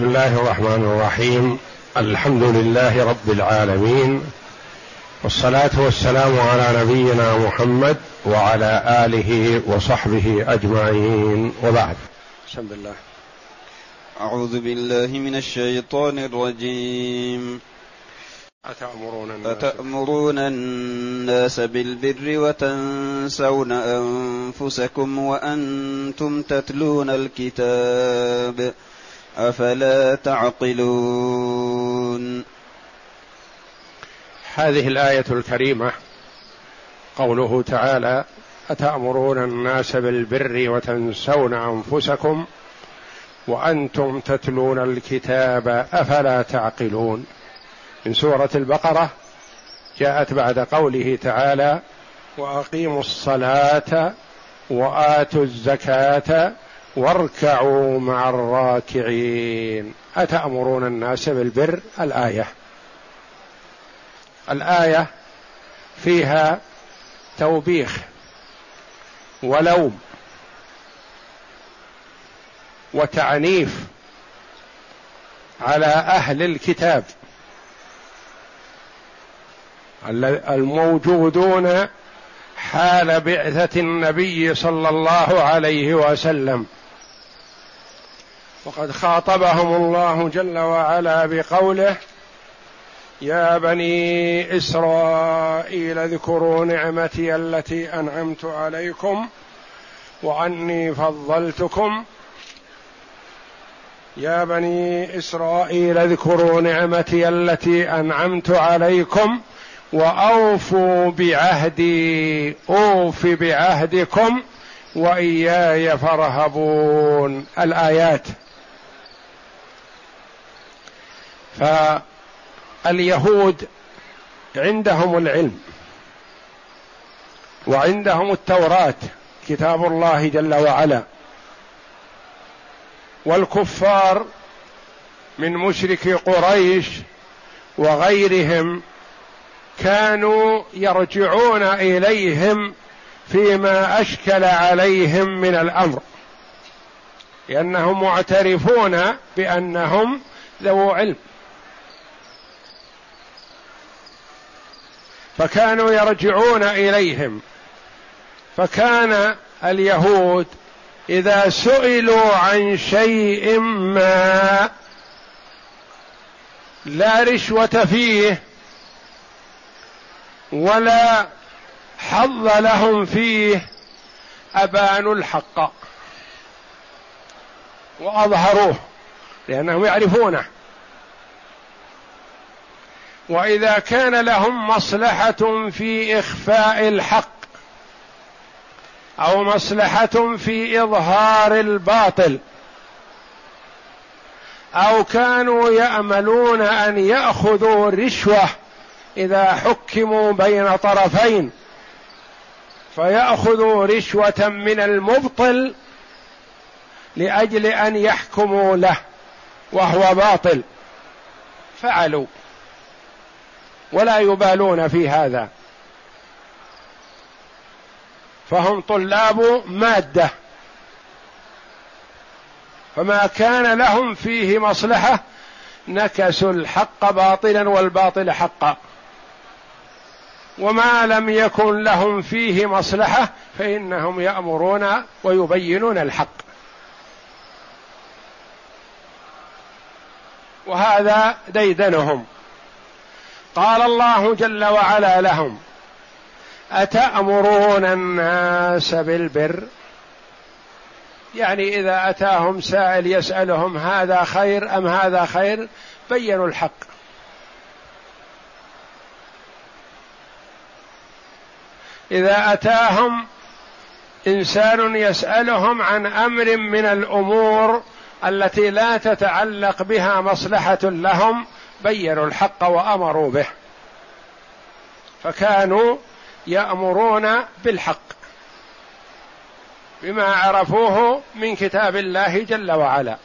بسم الله الرحمن الرحيم. الحمد لله رب العالمين. والصلاة والسلام على نبينا محمد وعلى آله وصحبه أجمعين. وبعد. بسم الله. أعوذ بالله من الشيطان الرجيم. أتأمرون الناس, أتأمرون الناس بالبر وتنسون أنفسكم وأنتم تتلون الكتاب. أفلا تعقلون؟ هذه الآية الكريمة قوله تعالى أتأمرون الناس بالبر وتنسون أنفسكم وأنتم تتلون الكتاب أفلا تعقلون؟ من سورة البقرة جاءت بعد قوله تعالى وأقيموا الصلاة وآتوا الزكاة واركعوا مع الراكعين. أتأمرون الناس بالبر؟ الآية. الآية فيها توبيخ ولوم وتعنيف على أهل الكتاب الموجودون حال بعثة النبي صلى الله عليه وسلم. وقد خاطبهم الله جل وعلا بقوله يا بني إسرائيل اذكروا نعمتي التي أنعمت عليكم وأني فضلتكم. يا بني إسرائيل اذكروا نعمتي التي أنعمت عليكم وأوفوا بعهدي أوف بعهدكم وإياي فارهبون. الآيات. فاليهود عندهم العلم وعندهم التوراة كتاب الله جل وعلا. والكفار من مشرك قريش وغيرهم كانوا يرجعون إليهم فيما أشكل عليهم من الأمر. لأنهم معترفون بأنهم ذو علم. فكانوا يرجعون إليهم. فكان اليهود إذا سئلوا عن شيء ما لا رشوة فيه ولا حظ لهم فيه أبانوا الحق وأظهروه لأنهم يعرفونه. وإذا كان لهم مصلحة في إخفاء الحق أو مصلحة في إظهار الباطل أو كانوا يأملون أن يأخذوا رشوه إذا حكموا بين طرفين فيأخذوا رشوة من المبطل لأجل أن يحكموا له وهو باطل. فعلوا. ولا يبالون في هذا. فهم طلاب مادة. فما كان لهم فيه مصلحة نكسوا الحق باطلا والباطل حقا. وما لم يكن لهم فيه مصلحة فإنهم يأمرون ويبينون الحق. وهذا ديدنهم. قال الله جل وعلا لهم أتأمرون الناس بالبر؟ يعني إذا أتاهم سائل يسألهم هذا خير أم هذا خير بينوا الحق. إذا أتاهم إنسان يسألهم عن أمر من الأمور التي لا تتعلق بها مصلحة لهم بينوا الحق وأمروا به. فكانوا يأمرون بالحق بما عرفوه من كتاب الله جل وعلا.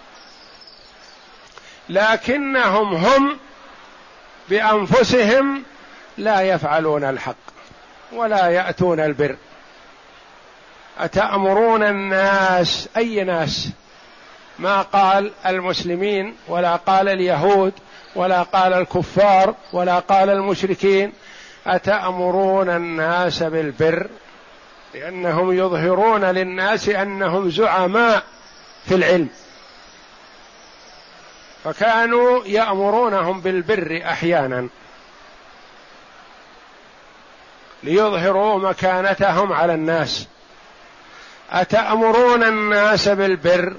لكنهم هم بأنفسهم لا يفعلون الحق ولا يأتون البر. أتأمرون الناس؟ أي ناس؟ ما قال المسلمين ولا قال اليهود ولا قال الكفار ولا قال المشركين أتأمرون الناس بالبر لأنهم يظهرون للناس أنهم زعماء في العلم فكانوا يأمرونهم بالبر أحيانا ليظهروا مكانتهم على الناس أتأمرون الناس بالبر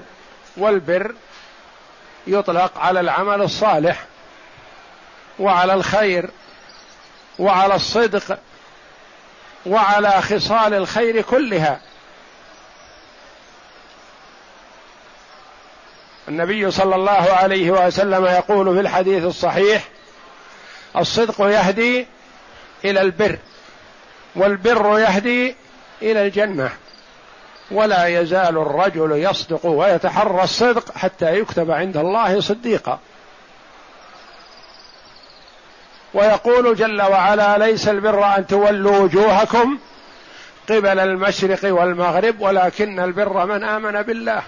والبر يطلق على العمل الصالح وعلى الخير وعلى الصدق وعلى خصال الخير كلها. النبي صلى الله عليه وسلم يقول في الحديث الصحيح الصدق يهدي إلى البر والبر يهدي إلى الجنة ولا يزال الرجل يصدق ويتحرى الصدق حتى يكتب عند الله صديقا. ويقول جل وعلا ليس البر أن تولوا وجوهكم قبل المشرق والمغرب ولكن البر من آمن بالله.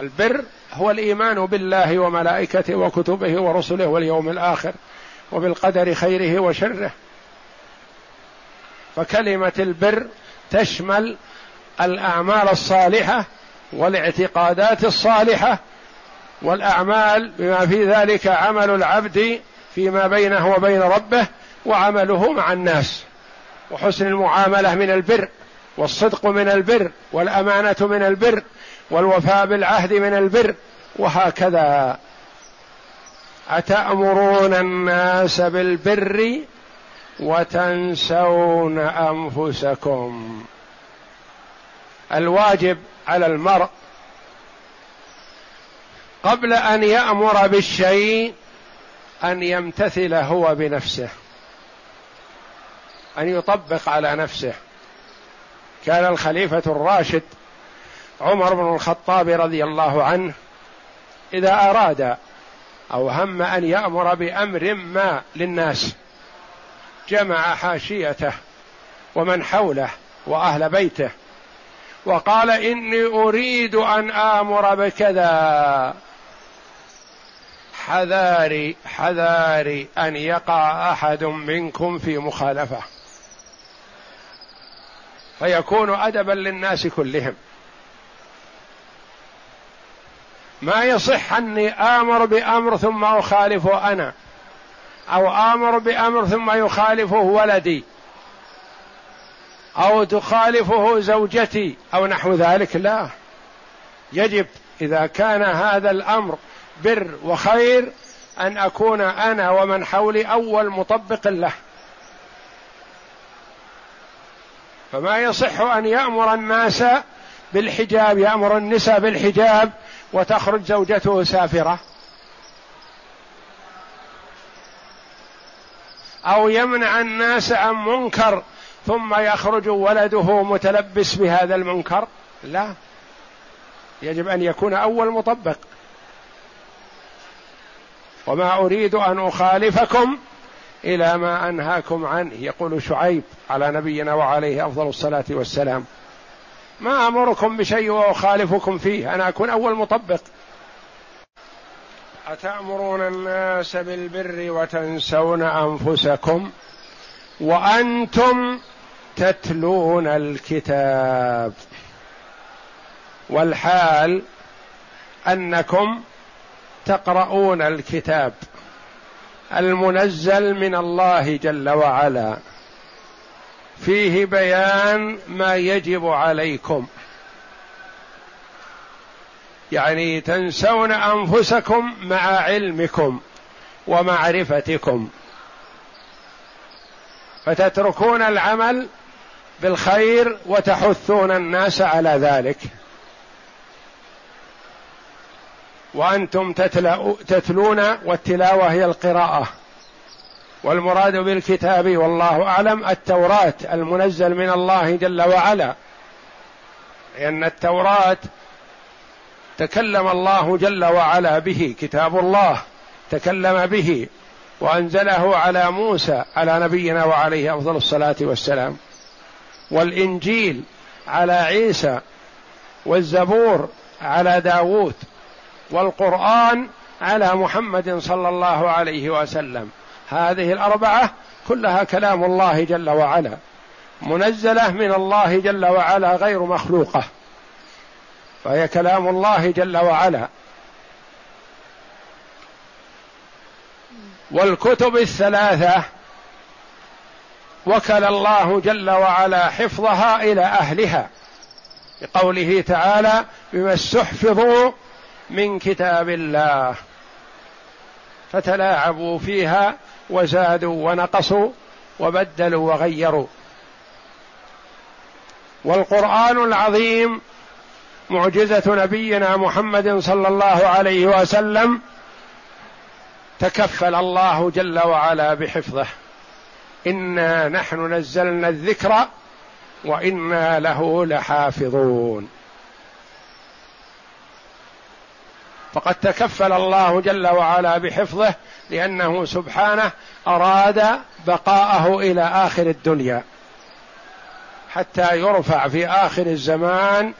البر هو الإيمان بالله وملائكته وكتبه ورسله واليوم الآخر وبالقدر خيره وشره. فكلمة البر تشمل الأعمال الصالحة والاعتقادات الصالحة والأعمال بما في ذلك عمل العبد فيما بينه وبين ربه وعمله مع الناس. وحسن المعاملة من البر والصدق من البر والأمانة من البر والوفاء بالعهد من البر وهكذا. أتأمرون الناس بالبر وتنسون أنفسكم. الواجب على المرء قبل أن يأمر بالشيء أن يمتثل هو بنفسه أن يطبق على نفسه. كان الخليفة الراشد عمر بن الخطاب رضي الله عنه إذا أراد أو هم أن يأمر بأمر ما للناس جمع حاشيته ومن حوله وأهل بيته وقال إني أريد أن آمر بكذا. حذاري حذاري أن يقع أحد منكم في مخالفة. فيكون ادبا للناس كلهم. ما يصح أني آمر بأمر ثم اخالفه أنا أو آمر بأمر ثم يخالفه ولدي أو تخالفه زوجتي أو نحو ذلك. لا. يجب إذا كان هذا الأمر بر وخير أن أكون أنا ومن حولي أول مطبق له. فما يصح أن يأمر الناس بالحجاب يأمر النساء بالحجاب وتخرج زوجته سافرة. أو يمنع الناس عن منكر ثم يخرج ولده متلبس بهذا المنكر؟ لا. يجب أن يكون أول مطبق. وما أريد أن أخالفكم إلى ما أنهاكم عنه يقول شعيب على نبينا وعليه أفضل الصلاة والسلام. ما أمركم بشيء وأخالفكم فيه أنا أكون أول مطبق. أتأمرون الناس بالبر وتنسون أنفسكم؟ وأنتم تتلون الكتاب. والحال أنكم تقرؤون الكتاب المنزل من الله جل وعلا. فيه بيان ما يجب عليكم. يعني تنسون أنفسكم مع علمكم ومعرفتكم. فتتركون العمل بالخير وتحثون الناس على ذلك. وأنتم تتلون والتلاوة هي القراءة. والمراد بالكتاب والله أعلم التوراة المنزل من الله جل وعلا. لأن التوراة تكلم الله جل وعلا به كتاب الله تكلم به وأنزله على موسى على نبينا وعليه أفضل الصلاة والسلام. والإنجيل على عيسى والزبور على داوود. والقرآن على محمد صلى الله عليه وسلم. هذه الأربعة كلها كلام الله جل وعلا. منزلة من الله جل وعلا غير مخلوقة. فهي كلام الله جل وعلا. والكتب الثلاثة وكل الله جل وعلا حفظها إلى أهلها. بقوله تعالى بما استحفظوا من كتاب الله. فتلاعبوا فيها وزادوا ونقصوا وبدلوا وغيروا. والقرآن العظيم معجزة نبينا محمد صلى الله عليه وسلم تكفل الله جل وعلا بحفظه. إنا نحن نزلنا الذكر وإنا له لحافظون. فقد تكفل الله جل وعلا بحفظه لأنه سبحانه أراد بقاءه إلى آخر الدنيا حتى يرفع في آخر الزمان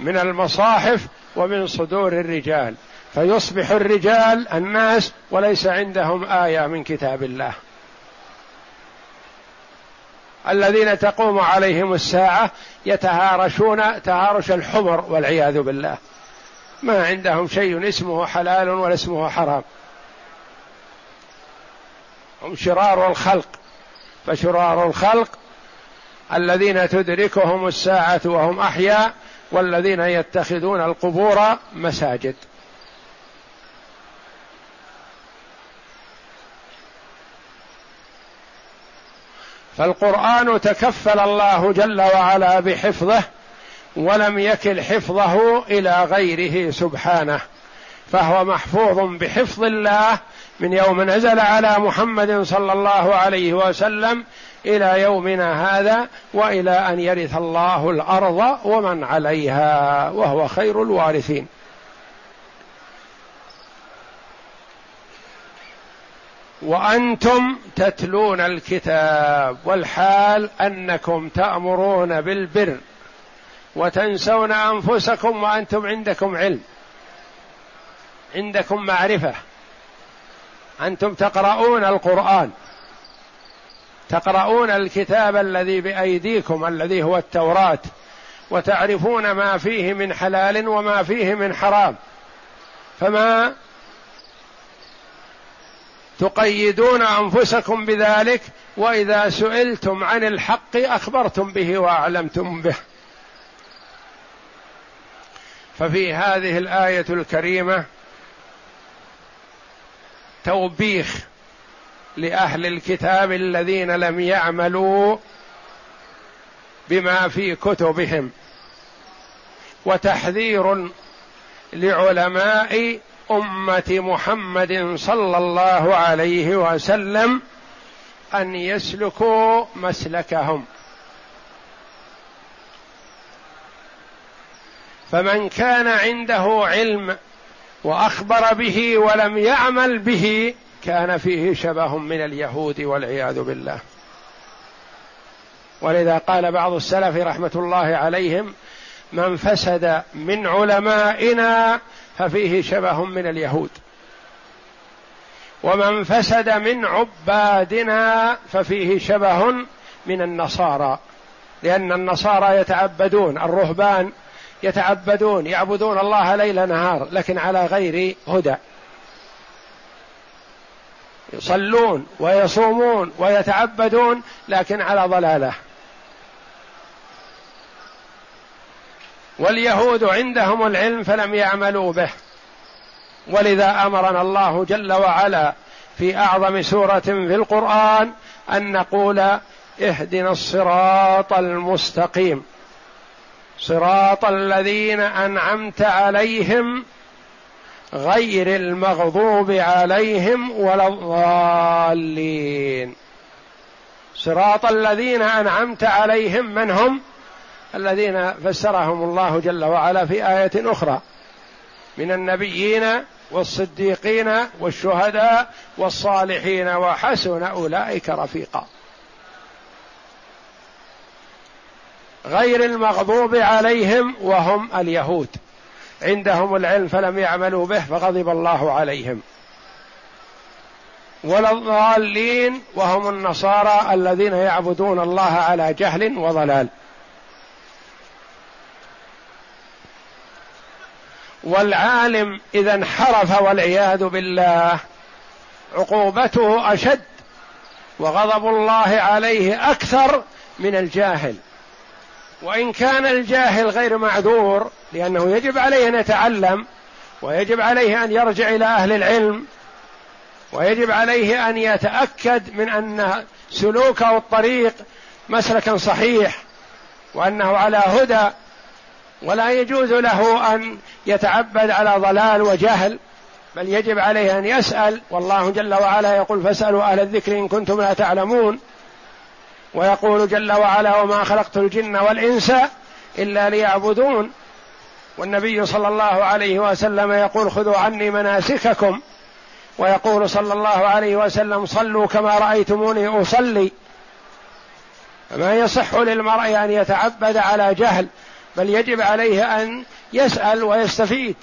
من المصاحف ومن صدور الرجال. فيصبح الرجال الناس وليس عندهم آية من كتاب الله. الذين تقوم عليهم الساعة يتهارشون تهارش الحمر والعياذ بالله. ما عندهم شيء اسمه حلال ولا اسمه حرام. هم شرار الخلق. فشرار الخلق الذين تدركهم الساعة وهم أحياء والذين يتخذون القبور مساجد. فالقرآن تكفل الله جل وعلا بحفظه ولم يكل حفظه إلى غيره سبحانه فهو محفوظ بحفظ الله من يوم نزل على محمد صلى الله عليه وسلم إلى يومنا هذا وإلى أن يرث الله الأرض ومن عليها وهو خير الوارثين. وأنتم تتلون الكتاب والحال أنكم تأمرون بالبر. وتنسون أنفسكم وأنتم عندكم علم. عندكم معرفة. أنتم تقرؤون القرآن. تقرؤون الكتاب الذي بأيديكم الذي هو التوراة وتعرفون ما فيه من حلال وما فيه من حرام. فما تقيدون أنفسكم بذلك وإذا سئلتم عن الحق أخبرتم به وأعلمتم به. ففي هذه الآية الكريمة توبيخ لأهل الكتاب الذين لم يعملوا بما في كتبهم وتحذير لعلماء أمة محمد صلى الله عليه وسلم أن يسلكوا مسلكهم. فمن كان عنده علم وأخبر به ولم يعمل به كان فيه شبه من اليهود والعياذ بالله. ولذا قال بعض السلف رحمة الله عليهم من فسد من علمائنا ففيه شبه من اليهود. ومن فسد من عبادنا ففيه شبه من النصارى. لأن النصارى يتعبدون الرهبان يتعبدون يعبدون الله ليل نهار لكن على غير هدى. يصلون ويصومون ويتعبدون لكن على ضلاله. واليهود عندهم العلم فلم يعملوا به. ولذا أمرنا الله جل وعلا في أعظم سورة في القرآن أن نقول اهدنا الصراط المستقيم. صراط الذين أنعمت عليهم غير المغضوب عليهم ولا الضالين. صراط الذين أنعمت عليهم من هم؟ الذين فسرهم الله جل وعلا في آية أخرى. من النبيين والصديقين والشهداء والصالحين وحسن أولئك رفيقا. غير المغضوب عليهم وهم اليهود. عندهم العلم فلم يعملوا به فغضب الله عليهم. ولا الضالين وهم النصارى الذين يعبدون الله على جهل وضلال. والعالم إذا انحرف والعياذ بالله عقوبته أشد وغضب الله عليه أكثر من الجاهل. وإن كان الجاهل غير معذور لأنه يجب عليه أن يتعلم ويجب عليه أن يرجع إلى أهل العلم ويجب عليه أن يتأكد من أن سلوكه الطريق مسلكا صحيح وأنه على هدى ولا يجوز له أن يتعبد على ضلال وجهل بل يجب عليه أن يسأل والله جل وعلا يقول فاسألوا أهل الذكر إن كنتم لا تعلمون ويقول جل وعلا وما خلقت الجن والإنس إلا ليعبدون. والنبي صلى الله عليه وسلم يقول خذوا عني مناسككم. ويقول صلى الله عليه وسلم صلوا كما رأيتموني أصلي. فما يصح للمرء أن يتعبد على جهل بل يجب عليه أن يسأل ويستفيد.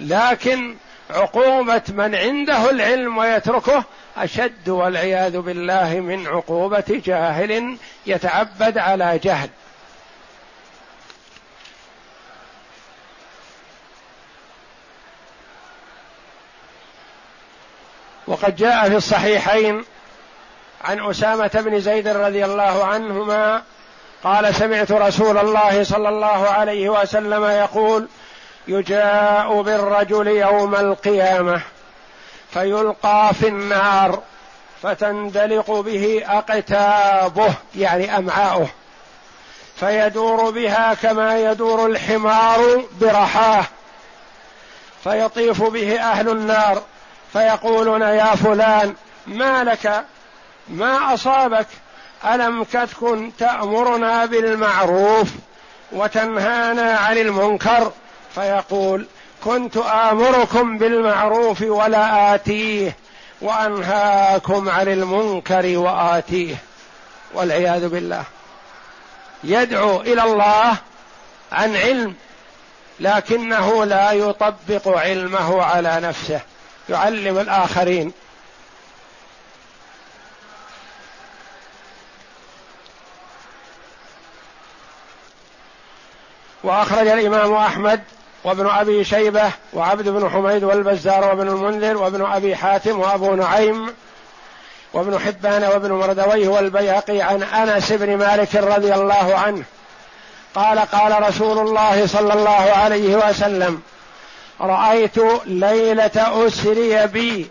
لكن عقوبة من عنده العلم ويتركه أشد والعياذ بالله من عقوبة جاهل يتعبد على جهل. وقد جاء في الصحيحين عن أسامة بن زيد رضي الله عنهما قال سمعت رسول الله صلى الله عليه وسلم يقول يجاء بالرجل يوم القيامة. فيلقى في النار فتندلق به أقتابه يعني أمعاؤه. فيدور بها كما يدور الحمار برحاه. فيطيف به أهل النار فيقولون يا فلان ما لك؟ ما أصابك؟ ألم تكن تأمرنا بالمعروف وتنهانا عن المنكر؟ فيقول كنت آمركم بالمعروف ولا آتيه وأنهاكم عن المنكر وآتيه والعياذ بالله. يدعو إلى الله عن علم لكنه لا يطبق علمه على نفسه يعلم الآخرين. وأخرج الإمام أحمد وابن أبي شيبة وعبد بن حميد والبزار وابن المنذر وابن أبي حاتم وأبو نعيم وابن حبان وابن مردويه والبيهقي عن أنس بن مالك رضي الله عنه. قال قال رسول الله صلى الله عليه وسلم رأيت ليلة أسري بي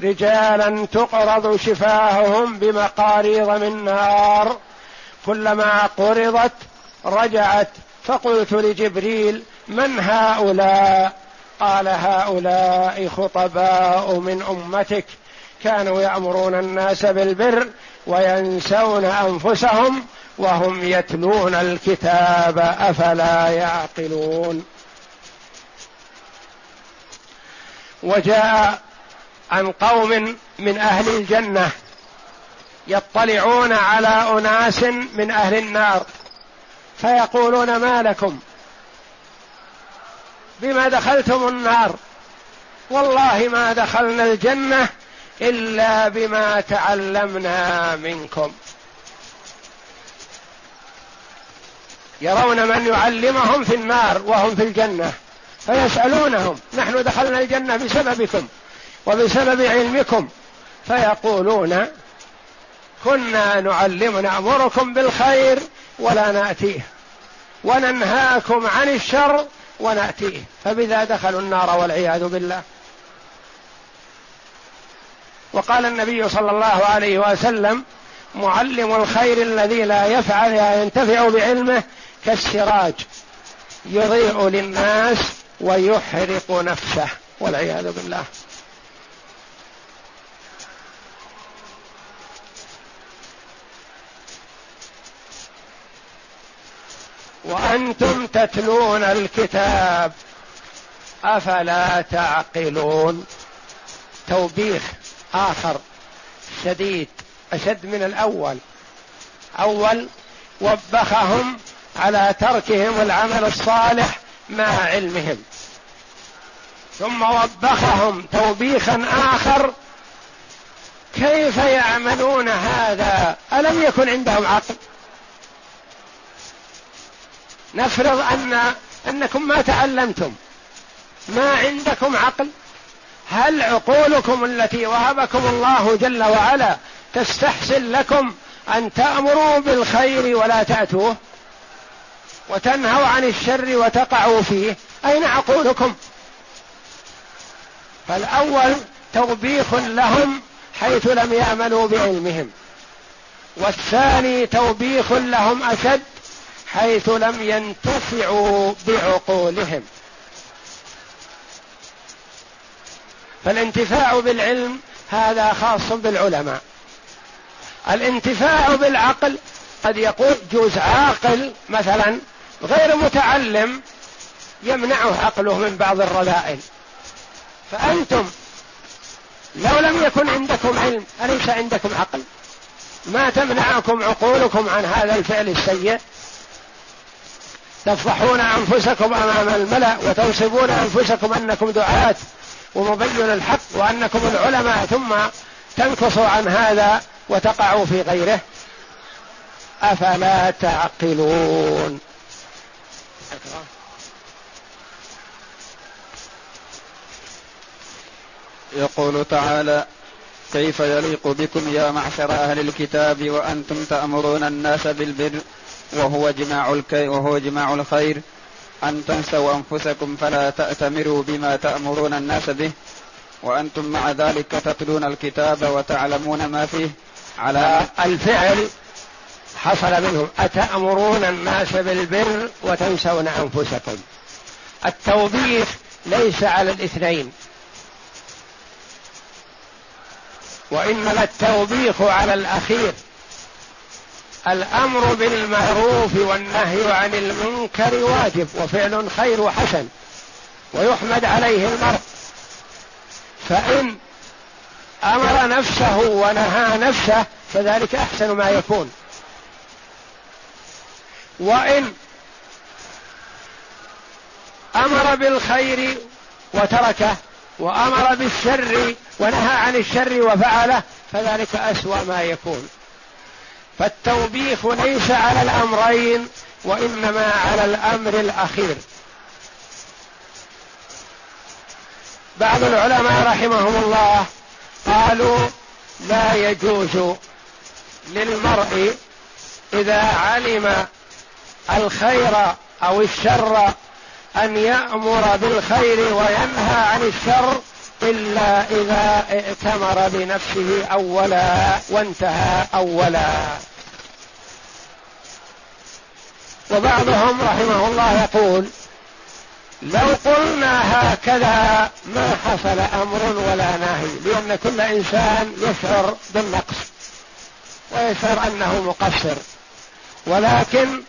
رجالا تقرض شفاههم بمقاريض من نار. كلما قرضت رجعت فقلت لجبريل من هؤلاء؟ قال هؤلاء خطباء من أمتك. كانوا يأمرون الناس بالبر وينسون أنفسهم وهم يتلون الكتاب أفلا يعقلون؟ وجاء عن قوم من أهل الجنة يطلعون على أناس من أهل النار. فيقولون ما لكم؟ بما دخلتم النار. والله ما دخلنا الجنة إلا بما تعلمنا منكم. يرون من يعلمهم في النار وهم في الجنة فيسألونهم نحن دخلنا الجنة بسببكم وبسبب علمكم. فيقولون كنا نعلم نامركم بالخير ولا ناتيه وننهاكم عن الشر وناتيه فبذا دخلوا النار والعياذ بالله. وقال النبي صلى الله عليه وسلم معلم الخير الذي لا يفعل لا ينتفع بعلمه كالسراج. يضيء للناس ويحرق نفسه. والعياذ بالله. وأنتم تتلون الكتاب أفلا تعقلون؟ توبيخ آخر شديد أشد من الأول. أول وبخهم على تركهم العمل الصالح مع علمهم. ثم وبخهم توبيخا آخر كيف يعملون هذا؟ ألم يكن عندهم عقل؟ نفرض أن أنكم ما تعلمتم ما عندكم عقل هل عقولكم التي وهبكم الله جل وعلا تستحسن لكم أن تأمروا بالخير ولا تأتوه وتنهوا عن الشر وتقعوا فيه؟ أين عقولكم؟ فالأول توبيخ لهم حيث لم يعملوا بعلمهم والثاني توبيخ لهم أشد حيث لم ينتفعوا بعقولهم. فالانتفاع بالعلم هذا خاص بالعلماء. الانتفاع بالعقل قد يقول جوز عاقل مثلا غير متعلم يمنعه عقله من بعض الرذائل. فأنتم لو لم يكن عندكم علم أليس عندكم عقل؟ ما تمنعكم عقولكم عن هذا الفعل السيء؟ تفضحون أنفسكم أمام الملأ وتنصبون أنفسكم أنكم دعاة ومبين الحق وأنكم العلماء ثم تنكصوا عن هذا وتقعوا في غيره. أفلا تعقلون؟ يقول تعالى كيف يليق بكم يا معشر أهل الكتاب وأنتم تأمرون الناس بالبر وهو جماع وهو جماع الخير. أن تنسوا أنفسكم فلا تأتمروا بما تأمرون الناس به. وأنتم مع ذلك تتلون الكتاب وتعلمون ما فيه. على الفعل حصل منهم. أتأمرون الناس بالبر وتنسون أنفسكم. التوبيخ ليس على الاثنين. وإنما التوبيخ على الأخير. الأمر بالمعروف والنهي عن المنكر واجب وفعل خير وحسن ويحمد عليه المرء. فإن أمر نفسه ونهى نفسه فذلك أحسن ما يكون. وإن أمر بالخير وتركه وأمر بالشر ونهى عن الشر وفعله فذلك أسوأ ما يكون. فالتوبيخ ليس على الأمرين وإنما على الأمر الأخير. بعض العلماء رحمهم الله قالوا لا يجوز للمرء إذا علم الخير أو الشر أن يأمر بالخير وينهى عن الشر إلا إذا ائتمر بنفسه أولا وانتهى أولا. وبعضهم رحمه الله يقول لو قلنا هكذا ما حصل أمر ولا نهي لأن كل إنسان يشعر بالنقص ويشعر أنه مقصر. ولكن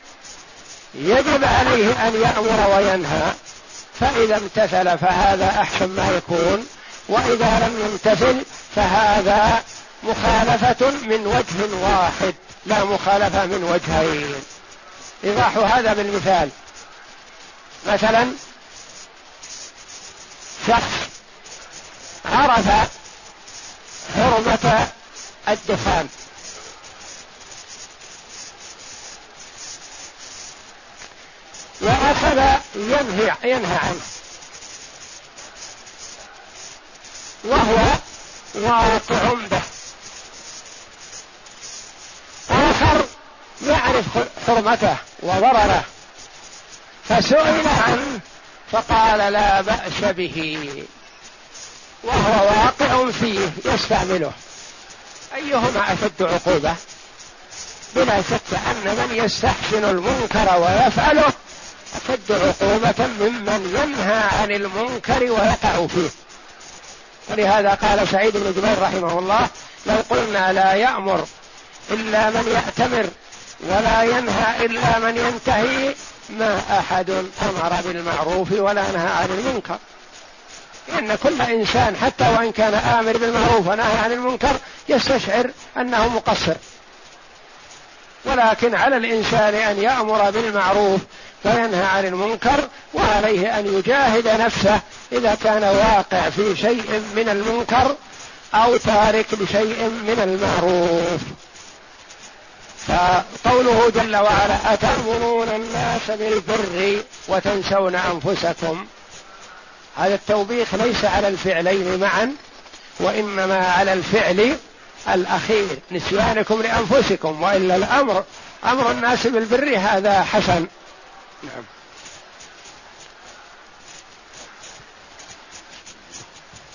يجب عليه أن يأمر وينهى فإذا امتثل فهذا أحسن ما يكون. وإذا لم يمتثل فهذا مخالفة من وجه واحد لا مخالفة من وجهين. إيضاح هذا بالمثال. مثلا شخص عرف حرمة الدخان. وأخذ ينهي ينهى عنه. وهو واقع به آخر يعرف حرمته وضرره. فسئل عنه فقال لا بأس به. وهو واقع فيه يستعمله. أيهما أشد عقوبة؟ بلا شك أن من يستحسن المنكر ويفعله أشد عقوبة ممن ينهى عن المنكر ويقع فيه. ولهذا قال سعيد بن جبير رحمه الله لو قلنا لا يأمر إلا من يأتمر ولا ينهى إلا من ينتهي ما أحد أمر بالمعروف ولا نهى عن المنكر. لأن كل إنسان حتى وإن كان آمر بالمعروف ونهى عن المنكر يستشعر أنه مقصر. ولكن على الإنسان أن يأمر بالمعروف وينهى عن المنكر وعليه أن يجاهد نفسه إذا كان واقع في شيء من المنكر أو تارك لشيء من المعروف. فقوله جل وعلا أتأمرون الناس بالبر وتنسون أنفسكم. هذا التوبيخ ليس على الفعلين معا وإنما على الفعل الأخير نسيانكم لأنفسكم وإلا الأمر أمر الناس بالبر هذا حسن. نعم.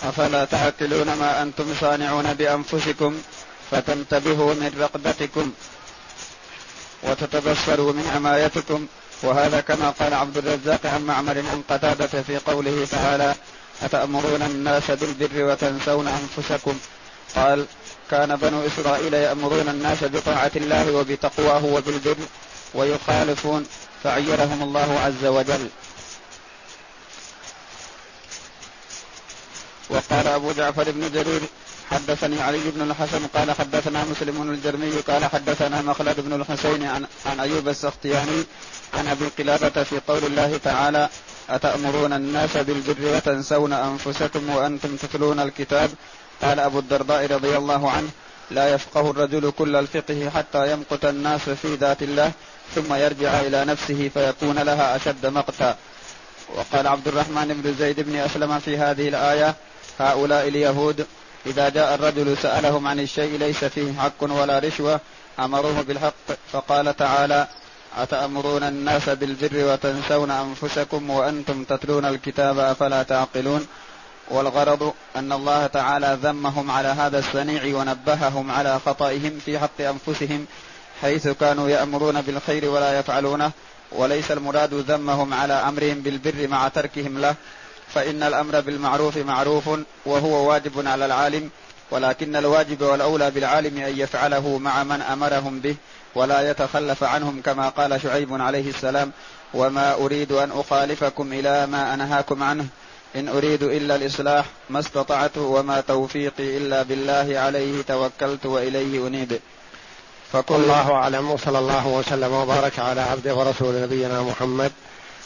أفلا تعقلون ما أنتم صانعون بأنفسكم فتنتبهوا من رقبتكم وتتبصروا من عمايتكم وهذا كما قال عبد الرزاق عن معمر عن قتادة في قوله تعالى أتأمرون الناس بالبر وتنسون أنفسكم؟ قال كان بنو إسرائيل يأمرون الناس بطاعة الله وبتقواه وبالبر ويخالفون فعيرهم الله عز وجل. وقال أبو جعفر بن جرير حدثني علي بن الحسن قال حدثنا مسلم الجرمي قال حدثنا مخلد بن الحسين عن, عن أيوب السختياني عن أبي قلابة في قول الله تعالى أتأمرون الناس بالبر وتنسون أنفسكم وأنتم تتلون الكتاب؟ قال أبو الدرداء رضي الله عنه لا يفقه الرجل كل الفقه حتى يمقت الناس في ذات الله ثم يرجع إلى نفسه فيكون لها أشد مقتا. وقال عبد الرحمن بن زيد بن أسلم في هذه الآية هؤلاء اليهود إذا جاء الرجل سألهم عن الشيء ليس فيه حق ولا رشوة أمروه بالحق فقال تعالى أتأمرون الناس بالبر وتنسون أنفسكم وأنتم تتلون الكتاب أفلا تعقلون؟ والغرض أن الله تعالى ذمهم على هذا الصنيع ونبههم على خطئهم في حق أنفسهم حيث كانوا يأمرون بالخير ولا يفعلونه وليس المراد ذمهم على أمرهم بالبر مع تركهم له فإن الأمر بالمعروف معروف وهو واجب على العالم ولكن الواجب والأولى بالعالم أن يفعله مع من أمرهم به ولا يتخلف عنهم كما قال شعيب عليه السلام وما أريد أن أخالفكم إلى ما أنهاكم عنه إن أريد إلا الإصلاح ما استطعت وما توفيقي إلا بالله عليه توكلت وإليه أنيب. فكل الله أعلم وصلى الله وسلم وبارك على عبده ورسول نبينا محمد